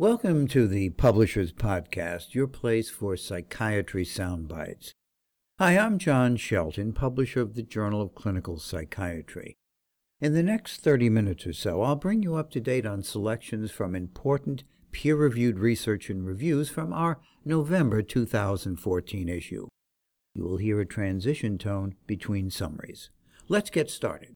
Welcome to the Publishers Podcast, your place for psychiatry soundbites. Hi, I'm John Shelton, publisher of the Journal of Clinical Psychiatry. In the next 30 minutes or so, I'll bring you up to date on selections from important peer reviewed research and reviews from our November 2014 issue. You will hear a transition tone between summaries. Let's get started.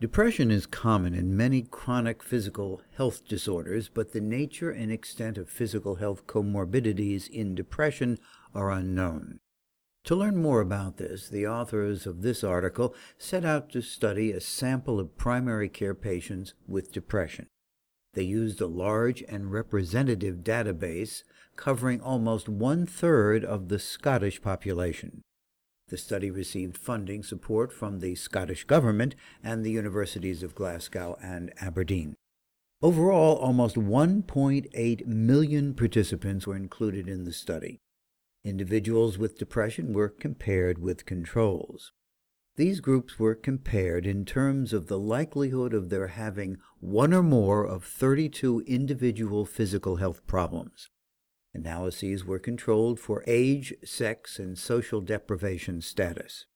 Depression is common in many chronic physical health disorders, but the nature and extent of physical health comorbidities in depression are unknown. To learn more about this, the authors of this article set out to study a sample of primary care patients with depression. They used a large and representative database covering almost one third of the Scottish population. The study received funding support from the Scottish Government and the Universities of Glasgow and Aberdeen. Overall, almost 1.8 million participants were included in the study. Individuals with depression were compared with controls. These groups were compared in terms of the likelihood of their having one or more of 32 individual physical health problems. Analyses were controlled for age, sex, and social deprivation status.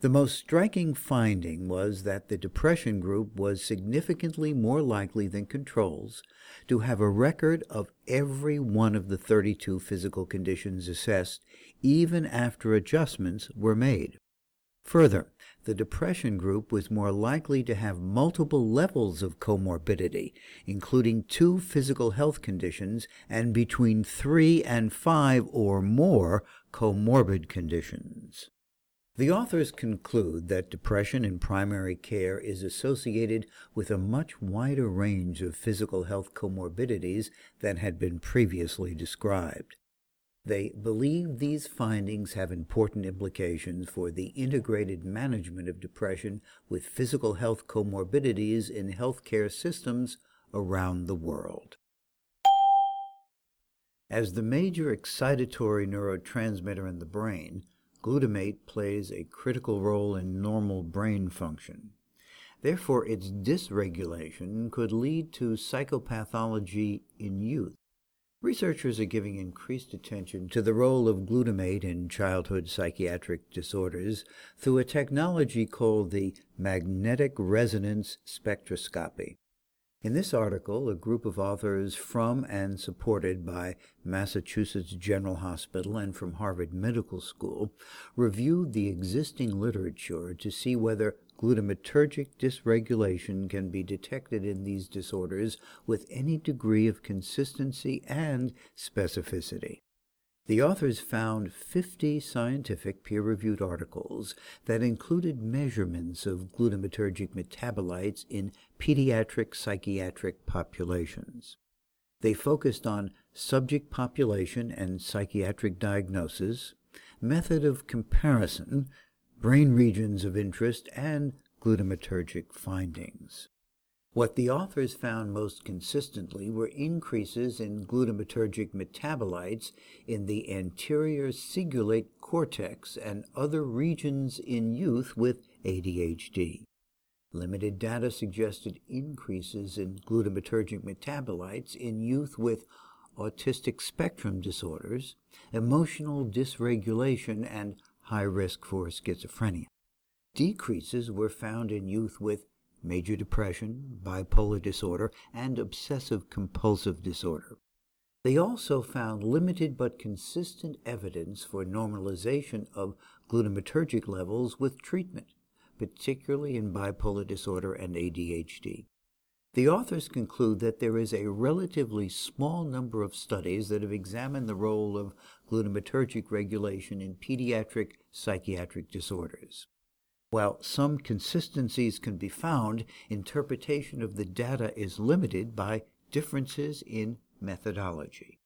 The most striking finding was that the depression group was significantly more likely than controls to have a record of every one of the 32 physical conditions assessed, even after adjustments were made. Further, the depression group was more likely to have multiple levels of comorbidity, including two physical health conditions and between three and five or more comorbid conditions. The authors conclude that depression in primary care is associated with a much wider range of physical health comorbidities than had been previously described. They believe these findings have important implications for the integrated management of depression with physical health comorbidities in healthcare systems around the world. As the major excitatory neurotransmitter in the brain, glutamate plays a critical role in normal brain function. Therefore, its dysregulation could lead to psychopathology in youth. Researchers are giving increased attention to the role of glutamate in childhood psychiatric disorders through a technology called the magnetic resonance spectroscopy. In this article, a group of authors from and supported by Massachusetts General Hospital and from Harvard Medical School reviewed the existing literature to see whether glutamatergic dysregulation can be detected in these disorders with any degree of consistency and specificity. The authors found 50 scientific peer reviewed articles that included measurements of glutamatergic metabolites in pediatric psychiatric populations. They focused on subject population and psychiatric diagnosis, method of comparison, brain regions of interest, and glutamatergic findings. What the authors found most consistently were increases in glutamatergic metabolites in the anterior cingulate cortex and other regions in youth with ADHD. Limited data suggested increases in glutamatergic metabolites in youth with autistic spectrum disorders, emotional dysregulation, and high risk for schizophrenia. Decreases were found in youth with major depression, bipolar disorder, and obsessive compulsive disorder. They also found limited but consistent evidence for normalization of glutamatergic levels with treatment, particularly in bipolar disorder and ADHD. The authors conclude that there is a relatively small number of studies that have examined the role of glutamatergic regulation in pediatric psychiatric disorders. While some consistencies can be found, interpretation of the data is limited by differences in methodology.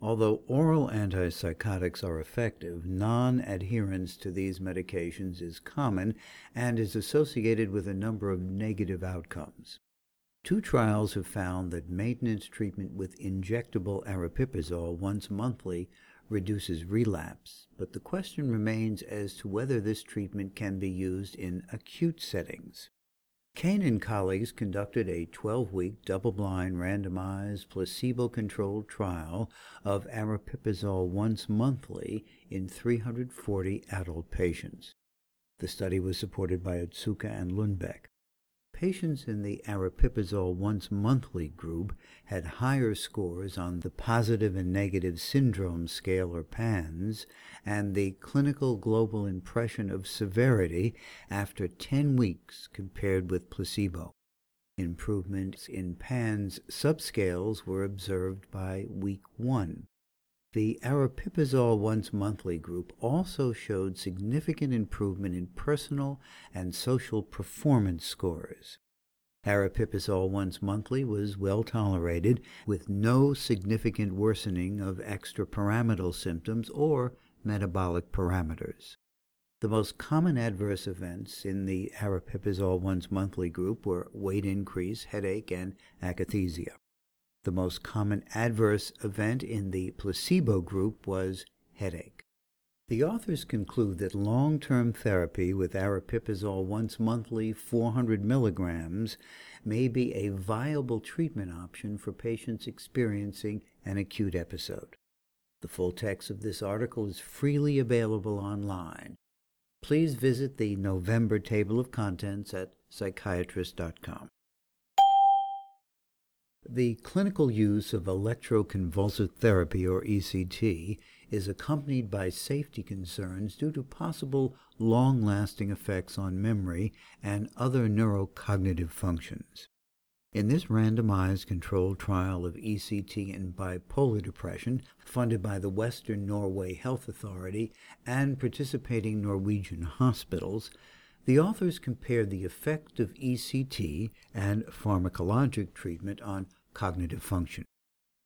Although oral antipsychotics are effective, non adherence to these medications is common and is associated with a number of negative outcomes. Two trials have found that maintenance treatment with injectable aripiprazole once monthly reduces relapse, but the question remains as to whether this treatment can be used in acute settings. Kane and colleagues conducted a 12-week double-blind randomized placebo-controlled trial of aripiprazole once monthly in 340 adult patients. The study was supported by Otsuka and Lundbeck. Patients in the aripiprazole once monthly group had higher scores on the Positive and Negative Syndrome Scale or PANSS and the Clinical Global Impression of Severity after 10 weeks compared with placebo. Improvements in PANSS subscales were observed by week 1. The aripiprazole once monthly group also showed significant improvement in personal and social performance scores. Aripiprazole once monthly was well tolerated with no significant worsening of extrapyramidal symptoms or metabolic parameters. The most common adverse events in the aripiprazole once monthly group were weight increase, headache, and akathisia. The most common adverse event in the placebo group was headache. The authors conclude that long-term therapy with aripiprazole once monthly 400 milligrams may be a viable treatment option for patients experiencing an acute episode. The full text of this article is freely available online. Please visit the November table of contents at psychiatrist.com. The clinical use of electroconvulsive therapy, or ECT, is accompanied by safety concerns due to possible long-lasting effects on memory and other neurocognitive functions. In this randomized controlled trial of ECT in bipolar depression, funded by the Western Norway Health Authority and participating Norwegian hospitals, the authors compared the effect of ECT and pharmacologic treatment on cognitive function.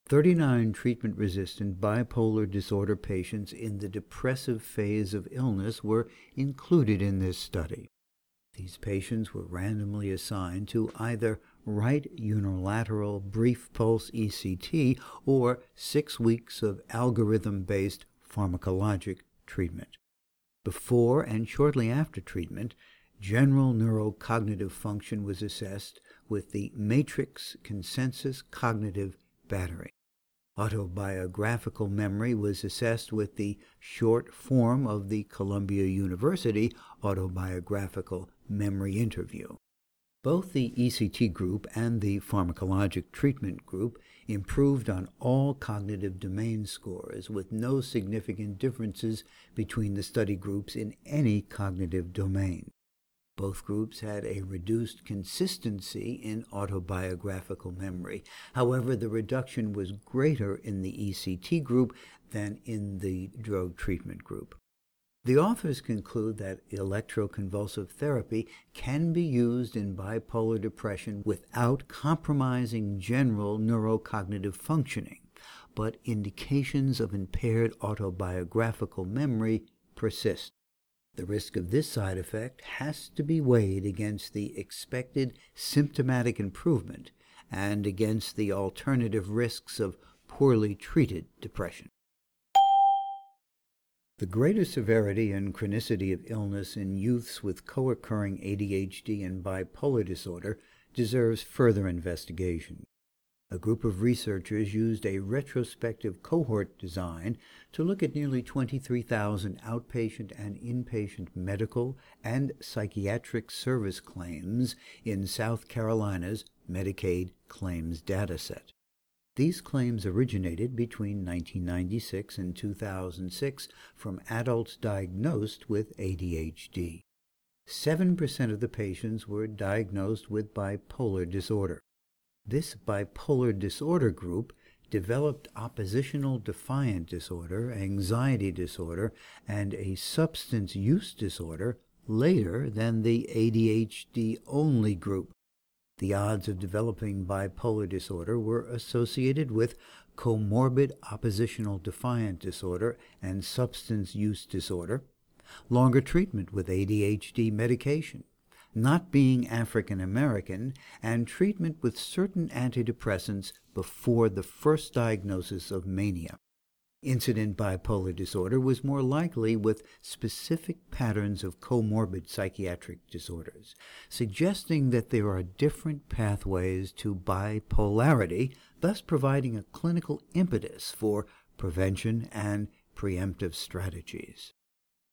39 treatment-resistant bipolar disorder patients in the depressive phase of illness were included in this study. These patients were randomly assigned to either right unilateral brief pulse ECT or six weeks of algorithm-based pharmacologic treatment. Before and shortly after treatment, general neurocognitive function was assessed with the MATRICS Consensus Cognitive Battery. Autobiographical memory was assessed with the short form of the Columbia University Autobiographical Memory Interview. Both the ECT group and the pharmacologic treatment group improved on all cognitive domain scores with no significant differences between the study groups in any cognitive domain. Both groups had a reduced consistency in autobiographical memory. However, the reduction was greater in the ECT group than in the drug treatment group. The authors conclude that electroconvulsive therapy can be used in bipolar depression without compromising general neurocognitive functioning, but indications of impaired autobiographical memory persist. The risk of this side effect has to be weighed against the expected symptomatic improvement and against the alternative risks of poorly treated depression. The greater severity and chronicity of illness in youths with co-occurring ADHD and bipolar disorder deserves further investigation a group of researchers used a retrospective cohort design to look at nearly 23,000 outpatient and inpatient medical and psychiatric service claims in South Carolina's Medicaid claims dataset. These claims originated between 1996 and 2006 from adults diagnosed with ADHD. 7% of the patients were diagnosed with bipolar disorder. This bipolar disorder group developed oppositional defiant disorder, anxiety disorder, and a substance use disorder later than the ADHD only group. The odds of developing bipolar disorder were associated with comorbid oppositional defiant disorder and substance use disorder, longer treatment with ADHD medication, not being African American, and treatment with certain antidepressants before the first diagnosis of mania. Incident bipolar disorder was more likely with specific patterns of comorbid psychiatric disorders, suggesting that there are different pathways to bipolarity, thus providing a clinical impetus for prevention and preemptive strategies.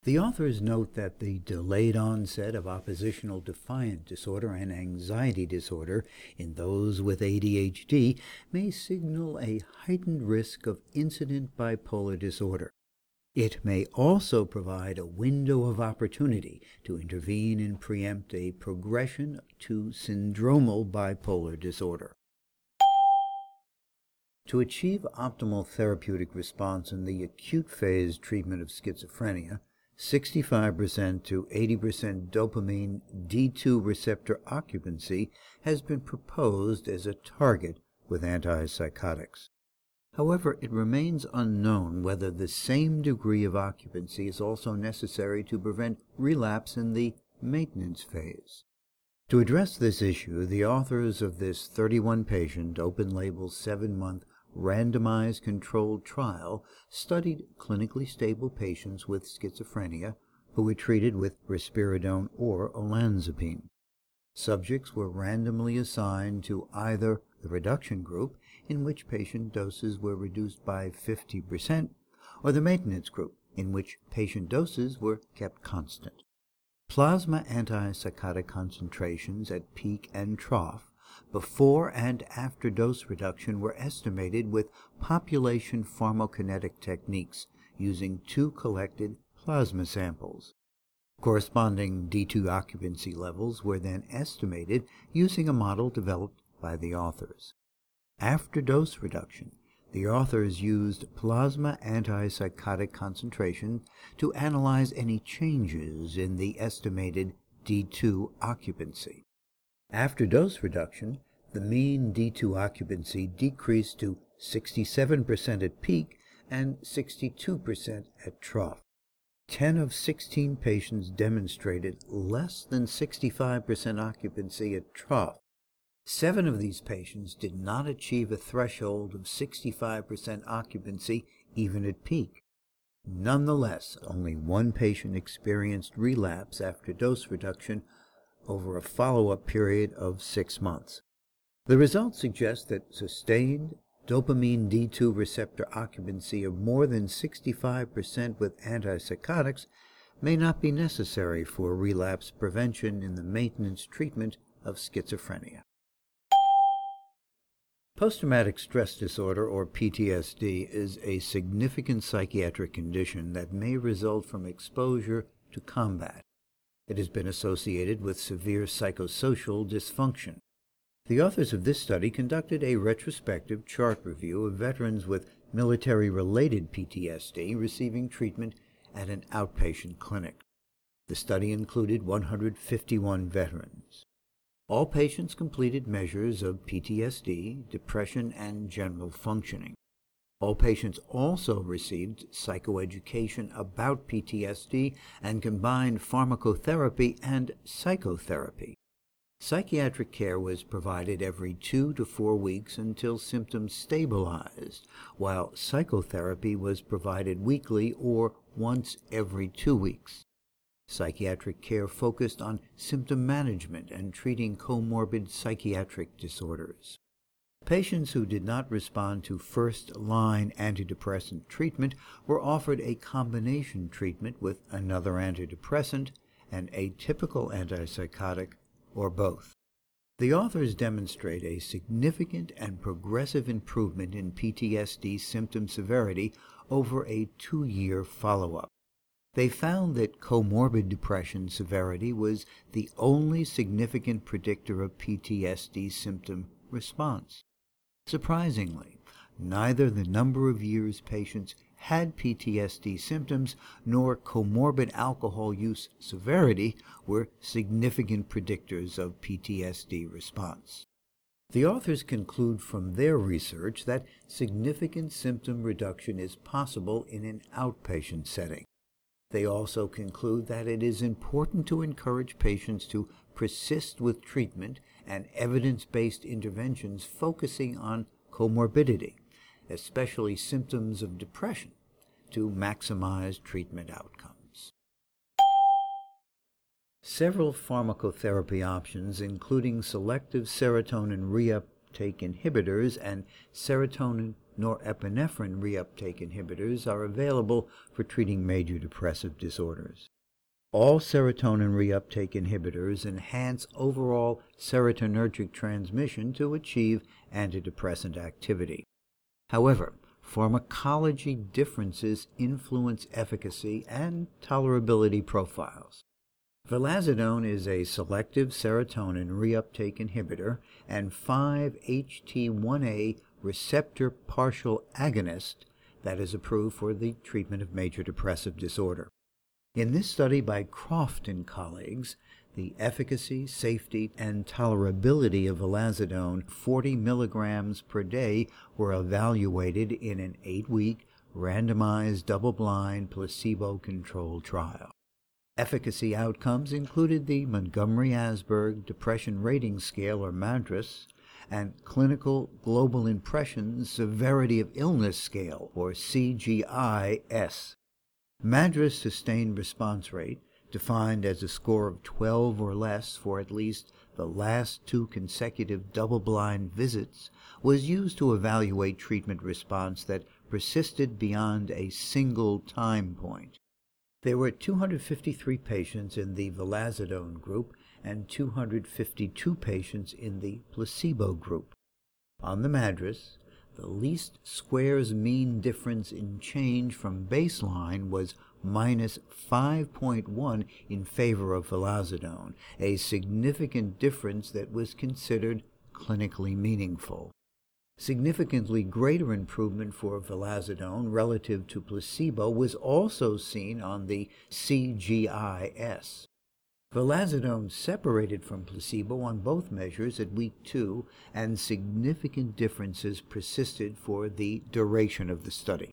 The authors note that the delayed onset of oppositional defiant disorder and anxiety disorder in those with ADHD may signal a heightened risk of incident bipolar disorder. It may also provide a window of opportunity to intervene and preempt a progression to syndromal bipolar disorder. To achieve optimal therapeutic response in the acute phase treatment of schizophrenia, 65% to 80% dopamine D2 receptor occupancy has been proposed as a target with antipsychotics. However, it remains unknown whether the same degree of occupancy is also necessary to prevent relapse in the maintenance phase. To address this issue, the authors of this 31 patient, open label, seven month randomized controlled trial studied clinically stable patients with schizophrenia who were treated with risperidone or olanzapine. Subjects were randomly assigned to either the reduction group, in which patient doses were reduced by 50%, or the maintenance group, in which patient doses were kept constant. Plasma antipsychotic concentrations at peak and trough before and after dose reduction were estimated with population pharmacokinetic techniques using two collected plasma samples. Corresponding D2 occupancy levels were then estimated using a model developed by the authors. After dose reduction, the authors used plasma antipsychotic concentration to analyze any changes in the estimated D2 occupancy. After dose reduction, the mean D2 occupancy decreased to 67% at peak and 62% at trough. 10 of 16 patients demonstrated less than 65% occupancy at trough. Seven of these patients did not achieve a threshold of 65% occupancy even at peak. Nonetheless, only one patient experienced relapse after dose reduction over a follow up period of six months. The results suggest that sustained dopamine D2 receptor occupancy of more than 65% with antipsychotics may not be necessary for relapse prevention in the maintenance treatment of schizophrenia. Post traumatic stress disorder, or PTSD, is a significant psychiatric condition that may result from exposure to combat. It has been associated with severe psychosocial dysfunction. The authors of this study conducted a retrospective chart review of veterans with military related PTSD receiving treatment at an outpatient clinic. The study included 151 veterans. All patients completed measures of PTSD, depression, and general functioning. All patients also received psychoeducation about PTSD and combined pharmacotherapy and psychotherapy. Psychiatric care was provided every two to four weeks until symptoms stabilized, while psychotherapy was provided weekly or once every two weeks. Psychiatric care focused on symptom management and treating comorbid psychiatric disorders. Patients who did not respond to first line antidepressant treatment were offered a combination treatment with another antidepressant, an atypical antipsychotic, or both. The authors demonstrate a significant and progressive improvement in PTSD symptom severity over a two year follow up. They found that comorbid depression severity was the only significant predictor of PTSD symptom response. Surprisingly, neither the number of years patients had PTSD symptoms nor comorbid alcohol use severity were significant predictors of PTSD response. The authors conclude from their research that significant symptom reduction is possible in an outpatient setting. They also conclude that it is important to encourage patients to persist with treatment and evidence based interventions focusing on comorbidity, especially symptoms of depression, to maximize treatment outcomes. Several pharmacotherapy options, including selective serotonin reuptake inhibitors and serotonin norepinephrine reuptake inhibitors, are available for treating major depressive disorders. All serotonin reuptake inhibitors enhance overall serotonergic transmission to achieve antidepressant activity. However, pharmacology differences influence efficacy and tolerability profiles. Vilazodone is a selective serotonin reuptake inhibitor and 5-HT1A receptor partial agonist that is approved for the treatment of major depressive disorder. In this study by Croft and colleagues, the efficacy, safety, and tolerability of vilazodone 40 milligrams per day were evaluated in an eight-week randomized double-blind placebo-controlled trial. Efficacy outcomes included the Montgomery-Åsberg Depression Rating Scale, or MADRS, and Clinical Global Impression Severity of Illness Scale, or CGI-S. MADRS sustained response rate, defined as a score of 12 or less for at least the last two consecutive double-blind visits, was used to evaluate treatment response that persisted beyond a single time point. There were 253 patients in the vilazodone group and 252 patients in the placebo group. On the MADRS, the least squares mean difference in change from baseline was minus 5.1 in favor of vilazodone, a significant difference that was considered clinically meaningful. Significantly greater improvement for vilazodone relative to placebo was also seen on the CGI-S. Vilazodone separated from placebo on both measures at week two, and significant differences persisted for the duration of the study.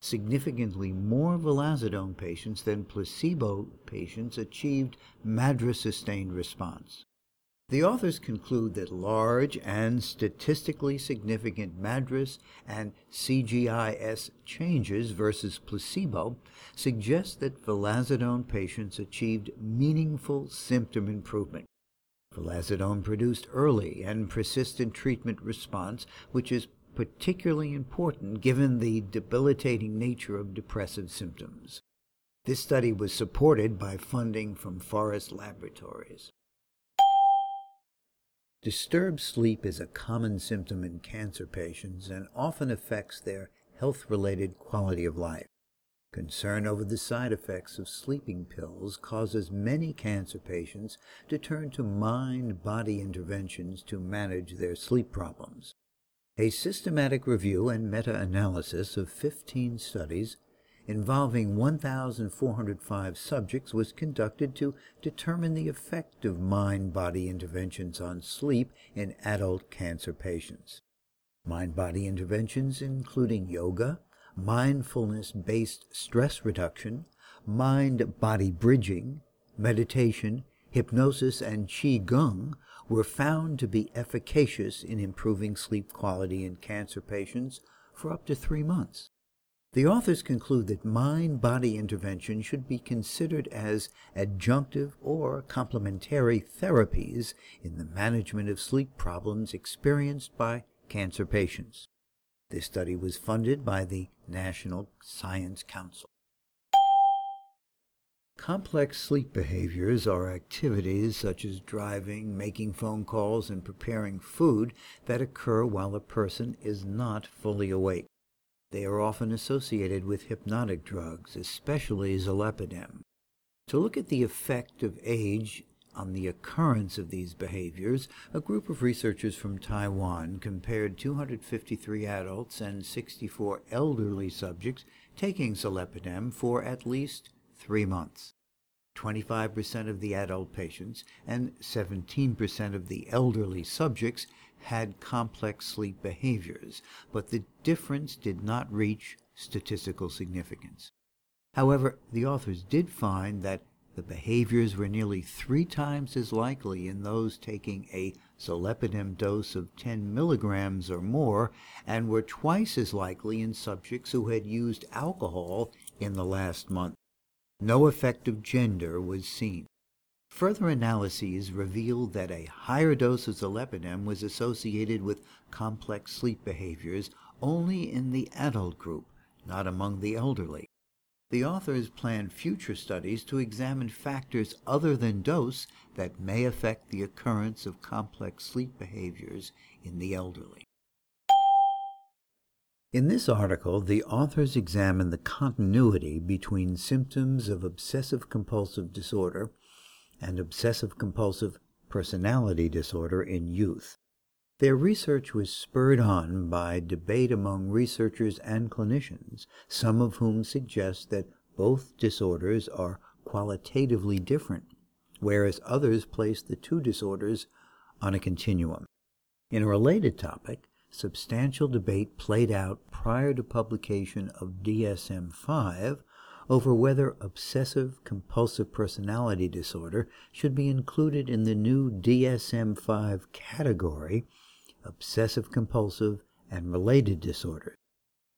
Significantly more vilazodone patients than placebo patients achieved MADRS-sustained response. The authors conclude that large and statistically significant MADRS and CGI-S changes versus placebo suggest that vilazodone patients achieved meaningful symptom improvement. Vilazodone produced early and persistent treatment response, which is particularly important given the debilitating nature of depressive symptoms. This study was supported by funding from Forest Laboratories. Disturbed sleep is a common symptom in cancer patients and often affects their health-related quality of life. Concern over the side effects of sleeping pills causes many cancer patients to turn to mind-body interventions to manage their sleep problems. A systematic review and meta-analysis of 15 studies involving 1,405 subjects was conducted to determine the effect of mind-body interventions on sleep in adult cancer patients. Mind-body interventions including yoga, mindfulness-based stress reduction, mind-body bridging, meditation, hypnosis, and qigong were found to be efficacious in improving sleep quality in cancer patients for up to three months. The authors conclude that mind-body intervention should be considered as adjunctive or complementary therapies in the management of sleep problems experienced by cancer patients. This study was funded by the National Science Council. Complex sleep behaviors are activities such as driving, making phone calls, and preparing food that occur while a person is not fully awake. They are often associated with hypnotic drugs, especially zolpidem. To look at the effect of age on the occurrence of these behaviors, a group of researchers from Taiwan compared 253 adults and 64 elderly subjects taking zolpidem for at least three months. 25% of the adult patients and 17% of the elderly subjects had complex sleep behaviors, but the difference did not reach statistical significance. However, the authors did find that the behaviors were nearly three times as likely in those taking a zolpidem dose of 10 milligrams or more and were twice as likely in subjects who had used alcohol in the last month. No effect of gender was seen. Further analyses revealed that a higher dose of zolpidem was associated with complex sleep behaviors only in the adult group, not among the elderly. The authors plan future studies to examine factors other than dose that may affect the occurrence of complex sleep behaviors in the elderly. In this article, the authors examine the continuity between symptoms of obsessive compulsive disorder and obsessive compulsive personality disorder in youth. Their research was spurred on by debate among researchers and clinicians, some of whom suggest that both disorders are qualitatively different, whereas others place the two disorders on a continuum. In a related topic, substantial debate played out prior to publication of DSM 5 over whether obsessive compulsive personality disorder should be included in the new DSM 5 category obsessive compulsive, and related disorders.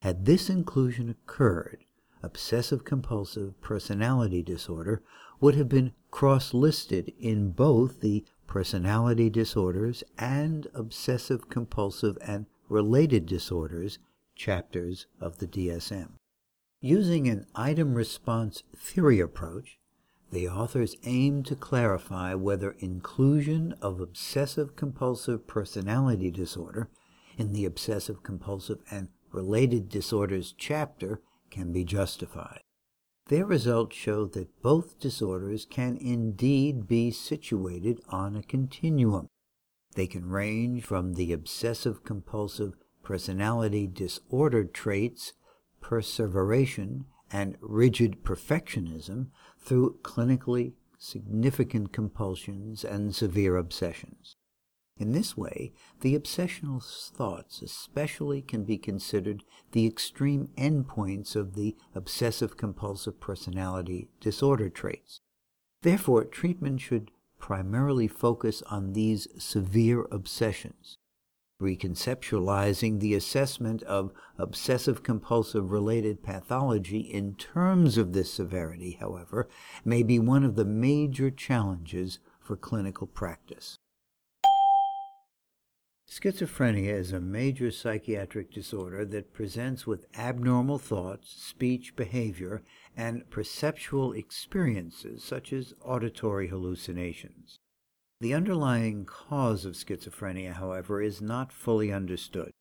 Had this inclusion occurred, obsessive compulsive personality disorder would have been cross listed in both the personality disorders and obsessive compulsive and related disorders chapters of the DSM. Using an item response theory approach, the authors aim to clarify whether inclusion of obsessive compulsive personality disorder in the obsessive compulsive and related disorders chapter can be justified. Their results show that both disorders can indeed be situated on a continuum. They can range from the obsessive compulsive personality disorder traits, perseveration, and rigid perfectionism through clinically significant compulsions and severe obsessions. In this way, the obsessional thoughts especially can be considered the extreme endpoints of the obsessive compulsive personality disorder traits. Therefore, treatment should primarily focus on these severe obsessions, reconceptualizing the assessment of obsessive compulsive related pathology in terms of this severity, however, may be one of the major challenges for clinical practice. Schizophrenia is a major psychiatric disorder that presents with abnormal thoughts, speech, behavior, and perceptual experiences such as auditory hallucinations. The underlying cause of schizophrenia, however, is not fully understood.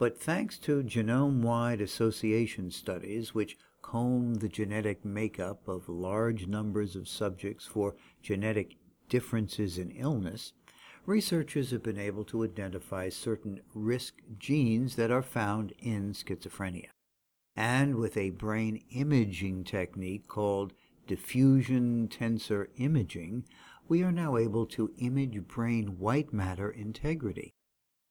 But thanks to genome wide association studies, which comb the genetic makeup of large numbers of subjects for genetic differences in illness, researchers have been able to identify certain risk genes that are found in schizophrenia. And with a brain imaging technique called diffusion tensor imaging, we are now able to image brain white matter integrity.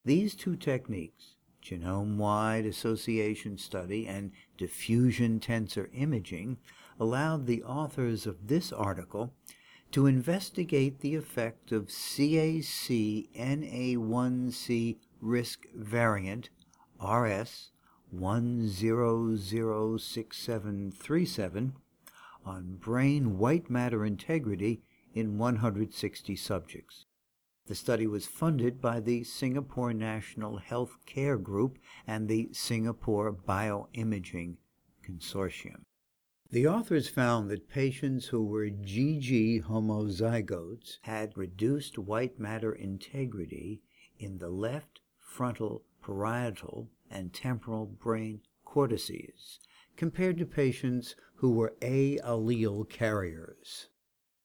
These two techniques, genome-wide association study and diffusion tensor imaging, allowed the authors of this article to investigate the effect of CACNA1C risk variant RS 1006737 on brain white matter integrity in 160 subjects. The study was funded by the Singapore National Health Care Group and the Singapore Bioimaging Consortium. The authors found that patients who were GG homozygotes had reduced white matter integrity in the left frontal parietal and temporal brain cortices compared to patients who were A allele carriers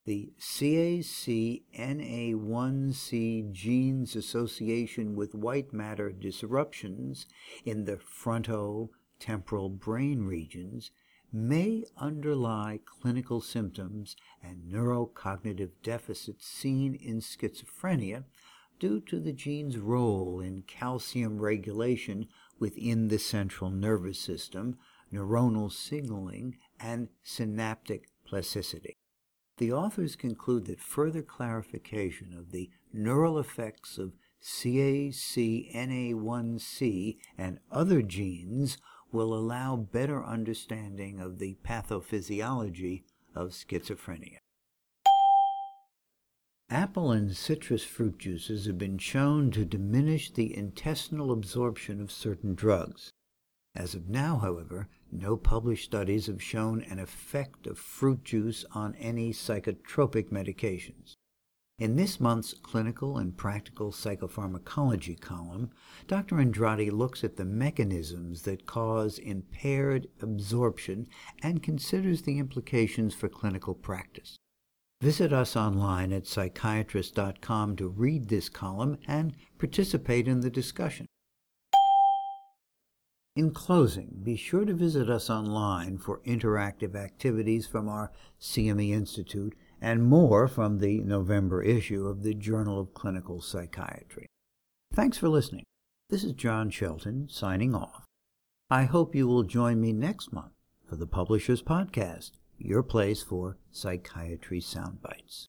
the CACNA1C gene's association with white matter disruptions in the frontotemporal brain regions may underlie clinical symptoms and neurocognitive deficits seen in schizophrenia due to the gene's role in calcium regulation within the central nervous system, neuronal signaling, and synaptic plasticity. The authors conclude that further clarification of the neural effects of CACNA1C and other genes will allow better understanding of the pathophysiology of schizophrenia. Apple and citrus fruit juices have been shown to diminish the intestinal absorption of certain drugs. As of now, however, no published studies have shown an effect of fruit juice on any psychotropic medications. In this month's Clinical and Practical Psychopharmacology column, Dr. Andrade looks at the mechanisms that cause impaired absorption and considers the implications for clinical practice. Visit us online at psychiatrist.com to read this column and participate in the discussion. In closing, be sure to visit us online for interactive activities from our CME Institute and more from the November issue of the Journal of Clinical Psychiatry. Thanks for listening. This is John Shelton signing off. I hope you will join me next month for the Publishers Podcast, your place for psychiatry soundbites.